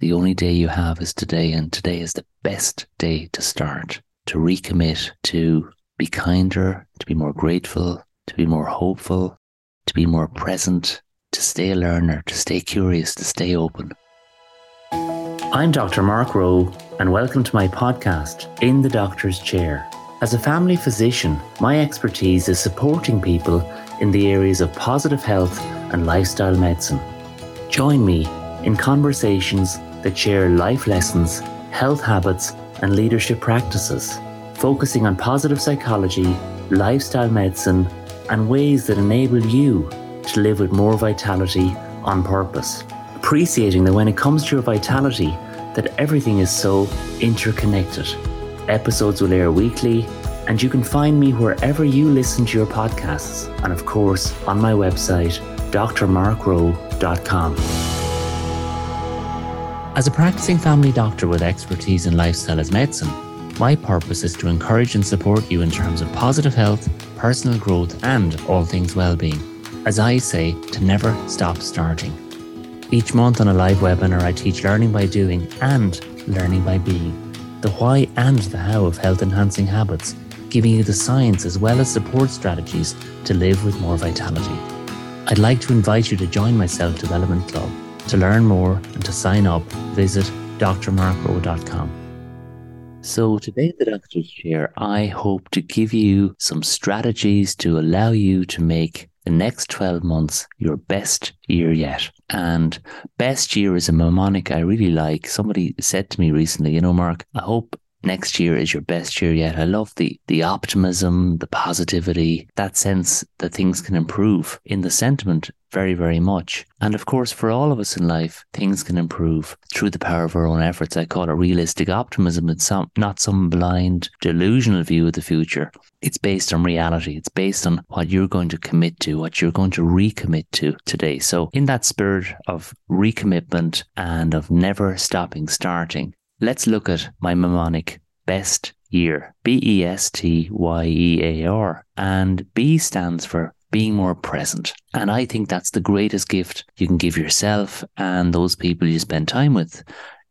The only day you have is today, and today is the best day to start, to recommit, to be kinder, to be more grateful, to be more hopeful, to be more present, to stay a learner, to stay curious, to stay open. I'm Dr. Mark Rowe, and welcome to my podcast, In the Doctor's Chair. As a family physician, my expertise is supporting people in the areas of positive health and lifestyle medicine. Join me in conversations that share life lessons, health habits, and leadership practices, focusing on positive psychology, lifestyle medicine, and ways that enable you to live with more vitality on purpose. Appreciating that when it comes to your vitality, that everything is so interconnected. Episodes will air weekly, and you can find me wherever you listen to your podcasts, and of course on my website, drmarkrowe.com. As a practicing family doctor with expertise in lifestyle as medicine, my purpose is to encourage and support you in terms of positive health, personal growth, and all things well-being. As I say, to never stop starting. Each month on a live webinar, I teach learning by doing and learning by being, the why and the how of health enhancing habits, giving you the science as well as support strategies to live with more vitality. I'd like to invite you to join my Self Development Club. To learn more and to sign up, visit drmarkrowe.com. So, today in the Doctor's Chair, I hope to give you some strategies to allow you to make the next 12 months your best year yet. And best year is a mnemonic I really like. Somebody said to me recently, you know, Mark, I hope next year is your best year yet. I love the the optimism, the positivity, that sense that things can improve in the sentiment very, very much. And of course, for all of us in life, things can improve through the power of our own efforts. I call it realistic optimism. It's some, not some blind, delusional view of the future. It's based on reality. It's based on what you're going to commit to, what you're going to recommit to today. So, in that spirit of recommitment and of never stopping starting, let's look at my mnemonic best year B E S T Y E A R. And B stands for being more present. And I think that's the greatest gift you can give yourself and those people you spend time with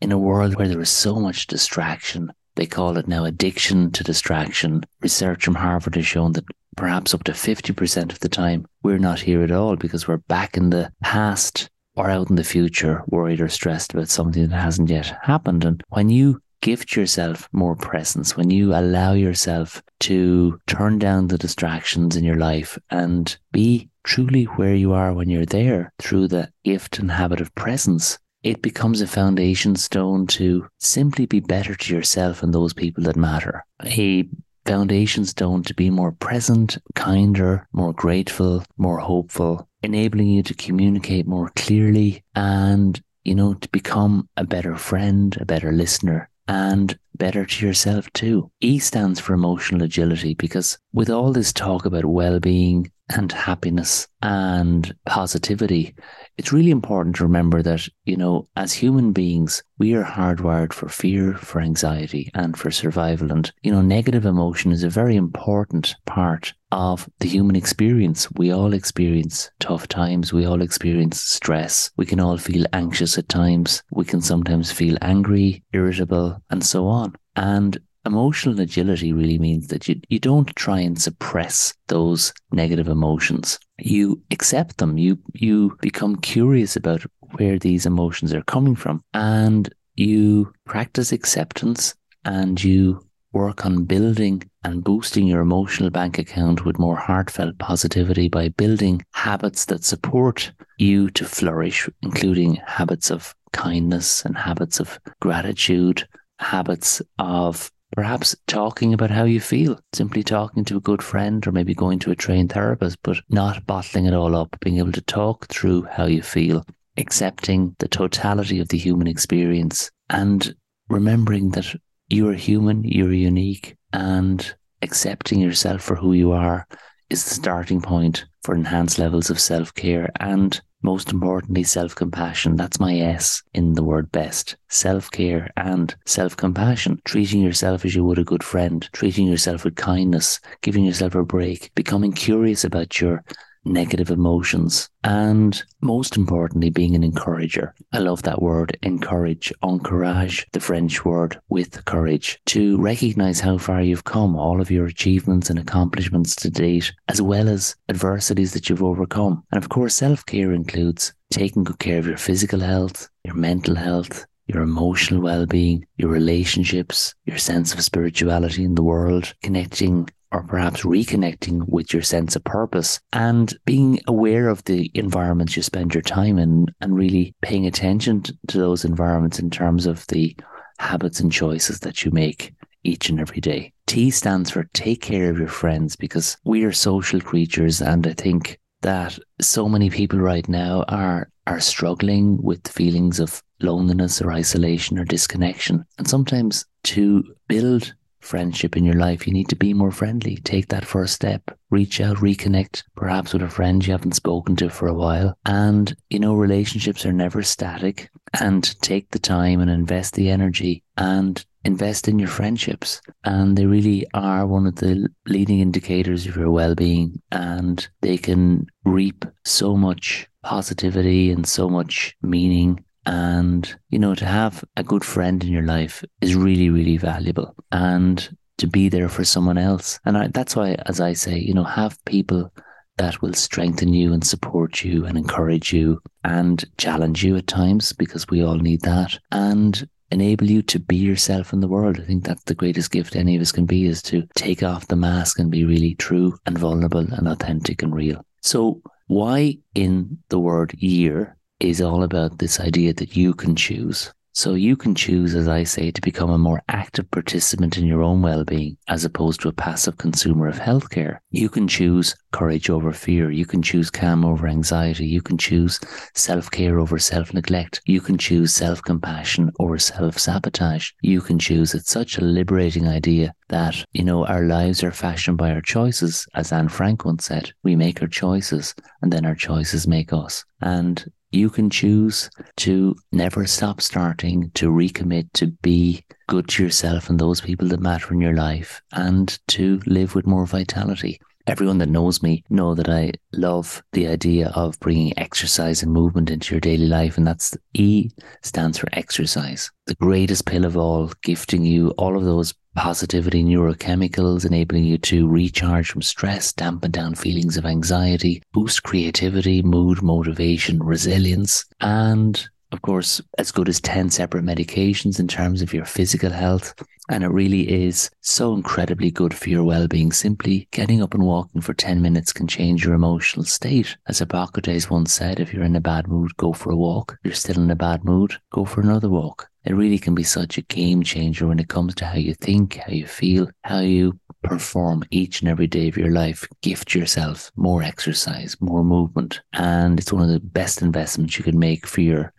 in a world where there is so much distraction. They call it now addiction to distraction. Research from Harvard has shown that perhaps up to 50% of the time we're not here at all because we're back in the past or out in the future, worried or stressed about something that hasn't yet happened. And when you gift yourself more presence, when you allow yourself to turn down the distractions in your life and be truly where you are when you're there through the gift and habit of presence, it becomes a foundation stone to simply be better to yourself and those people that matter. A foundation stone to be more present, kinder, more grateful, more hopeful, enabling you to communicate more clearly and, you know, to become a better friend, a better listener, and better to yourself too. E stands for emotional agility because with all this talk about well being and happiness and positivity, it's really important to remember that, you know, as human beings, we are hardwired for fear, for anxiety, and for survival. And, you know, negative emotion is a very important part of the human experience. We all experience tough times. We all experience stress. We can all feel anxious at times. We can sometimes feel angry, irritable, and so on. And emotional agility really means that you, you don't try and suppress those negative emotions. You accept them. You you become curious about where these emotions are coming from and you practice acceptance and you work on building and boosting your emotional bank account with more heartfelt positivity by building habits that support you to flourish, including habits of kindness and habits of gratitude, habits of perhaps talking about how you feel, simply talking to a good friend or maybe going to a trained therapist, but not bottling it all up, being able to talk through how you feel, accepting the totality of the human experience and remembering that you're human, you're unique, and accepting yourself for who you are is the starting point for enhanced levels of self care and most importantly, self compassion. That's my S in the word best. Self care and self compassion. Treating yourself as you would a good friend, treating yourself with kindness, giving yourself a break, becoming curious about your negative emotions, and most importantly, being an encourager. I love that word, encourage, encourage, the French word with courage, to recognize how far you've come, all of your achievements and accomplishments to date, as well as adversities that you've overcome. And of course, self care includes taking good care of your physical health, your mental health, your emotional well being, your relationships, your sense of spirituality in the world, connecting or perhaps reconnecting with your sense of purpose and being aware of the environments you spend your time in and really paying attention to those environments in terms of the habits and choices that you make each and every day. T stands for take care of your friends because we are social creatures and I think that so many people right now are are struggling with feelings of loneliness or isolation or disconnection. And sometimes to build friendship in your life, you need to be more friendly. Take that first step, reach out, reconnect, perhaps with a friend you haven't spoken to for a while. And, you know, relationships are never static. And take the time and invest the energy and invest in your friendships. And they really are one of the leading indicators of your well being. And they can reap so much positivity and so much meaning and, you know, to have a good friend in your life is really, really valuable. And to be there for someone else. And I, that's why, as I say, you know, have people that will strengthen you and support you and encourage you and challenge you at times because we all need that and enable you to be yourself in the world. I think that's the greatest gift any of us can be is to take off the mask and be really true and vulnerable and authentic and real. So why in the word year is all about this idea that you can choose. So you can choose, as I say, to become a more active participant in your own well-being as opposed to a passive consumer of healthcare. You can choose courage over fear. You can choose calm over anxiety. You can choose self-care over self-neglect. You can choose self-compassion over self-sabotage. You can choose. It's such a liberating idea that, you know, our lives are fashioned by our choices. As Anne Frank once said, we make our choices and then our choices make us. And you can choose to never stop starting, to recommit, to be good to yourself and those people that matter in your life, and to live with more vitality. Everyone that knows me know that I love the idea of bringing exercise and movement into your daily life, and that's E stands for exercise. The greatest pill of all, gifting you all of those positivity neurochemicals, enabling you to recharge from stress, dampen down feelings of anxiety, boost creativity, mood, motivation, resilience, and of course, as good as 10 separate medications in terms of your physical health. And it really is so incredibly good for your well being. Simply getting up and walking for 10 minutes can change your emotional state. As Hippocrates once said, if you're in a bad mood, go for a walk. If you're still in a bad mood, go for another walk. It really can be such a game changer when it comes to how you think, how you feel, how you perform each and every day of your life. Gift yourself more exercise, more movement. And it's one of the best investments you can make for your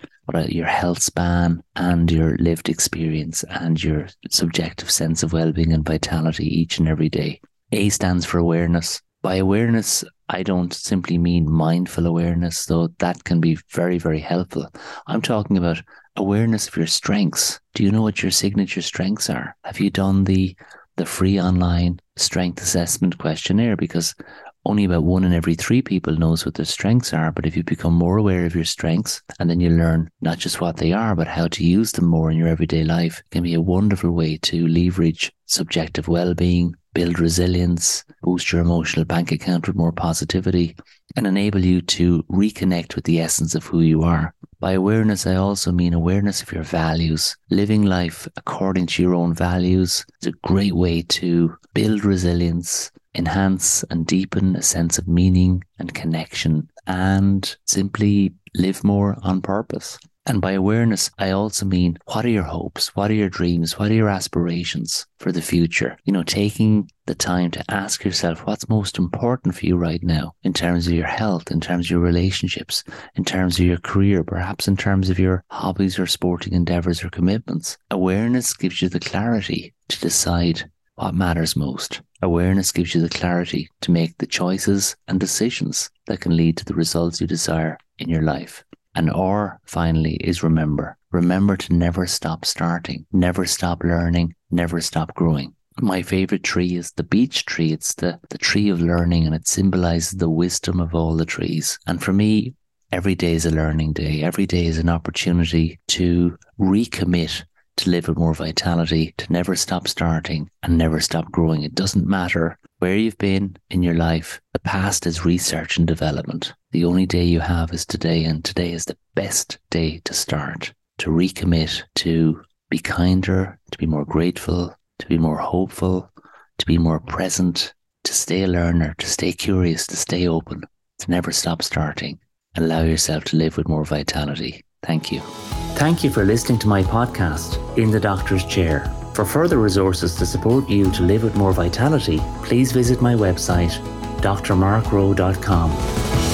your health span and your lived experience and your subjective sense of well-being and vitality each and every day. A stands for awareness. By awareness, I don't simply mean mindful awareness, though that can be very, very helpful. I'm talking about awareness of your strengths. Do you know what your signature strengths are? Have you done the the free online strength assessment questionnaire? Because only about one in every three people knows what their strengths are. But if you become more aware of your strengths and then you learn not just what they are, but how to use them more in your everyday life, can be a wonderful way to leverage subjective well-being, build resilience, boost your emotional bank account with more positivity, and enable you to reconnect with the essence of who you are. By awareness, I also mean awareness of your values. Living life according to your own values is a great way to build resilience, enhance and deepen a sense of meaning and connection, and simply live more on purpose. And by awareness, I also mean what are your hopes? What are your dreams? What are your aspirations for the future? You know, taking the time to ask yourself what's most important for you right now in terms of your health, in terms of your relationships, in terms of your career, perhaps in terms of your hobbies or sporting endeavors or commitments. Awareness gives you the clarity to decide what matters most. Awareness gives you the clarity to make the choices and decisions that can lead to the results you desire in your life. And R finally is remember. Remember to never stop starting, never stop learning, never stop growing. My favorite tree is the beech tree. It's the, the tree of learning and it symbolizes the wisdom of all the trees. And for me, every day is a learning day. Every day is an opportunity to recommit to live with more vitality, to never stop starting and never stop growing. It doesn't matter where you've been in your life. The past is research and development. The only day you have is today, and today is the best day to start, to recommit, to be kinder, to be more grateful, to be more hopeful, to be more present, to stay a learner, to stay curious, to stay open, to never stop starting, allow yourself to live with more vitality. Thank you. Thank you for listening to my podcast, In the Doctor's Chair. For further resources to support you to live with more vitality, please visit my website, drmarkrowe.com.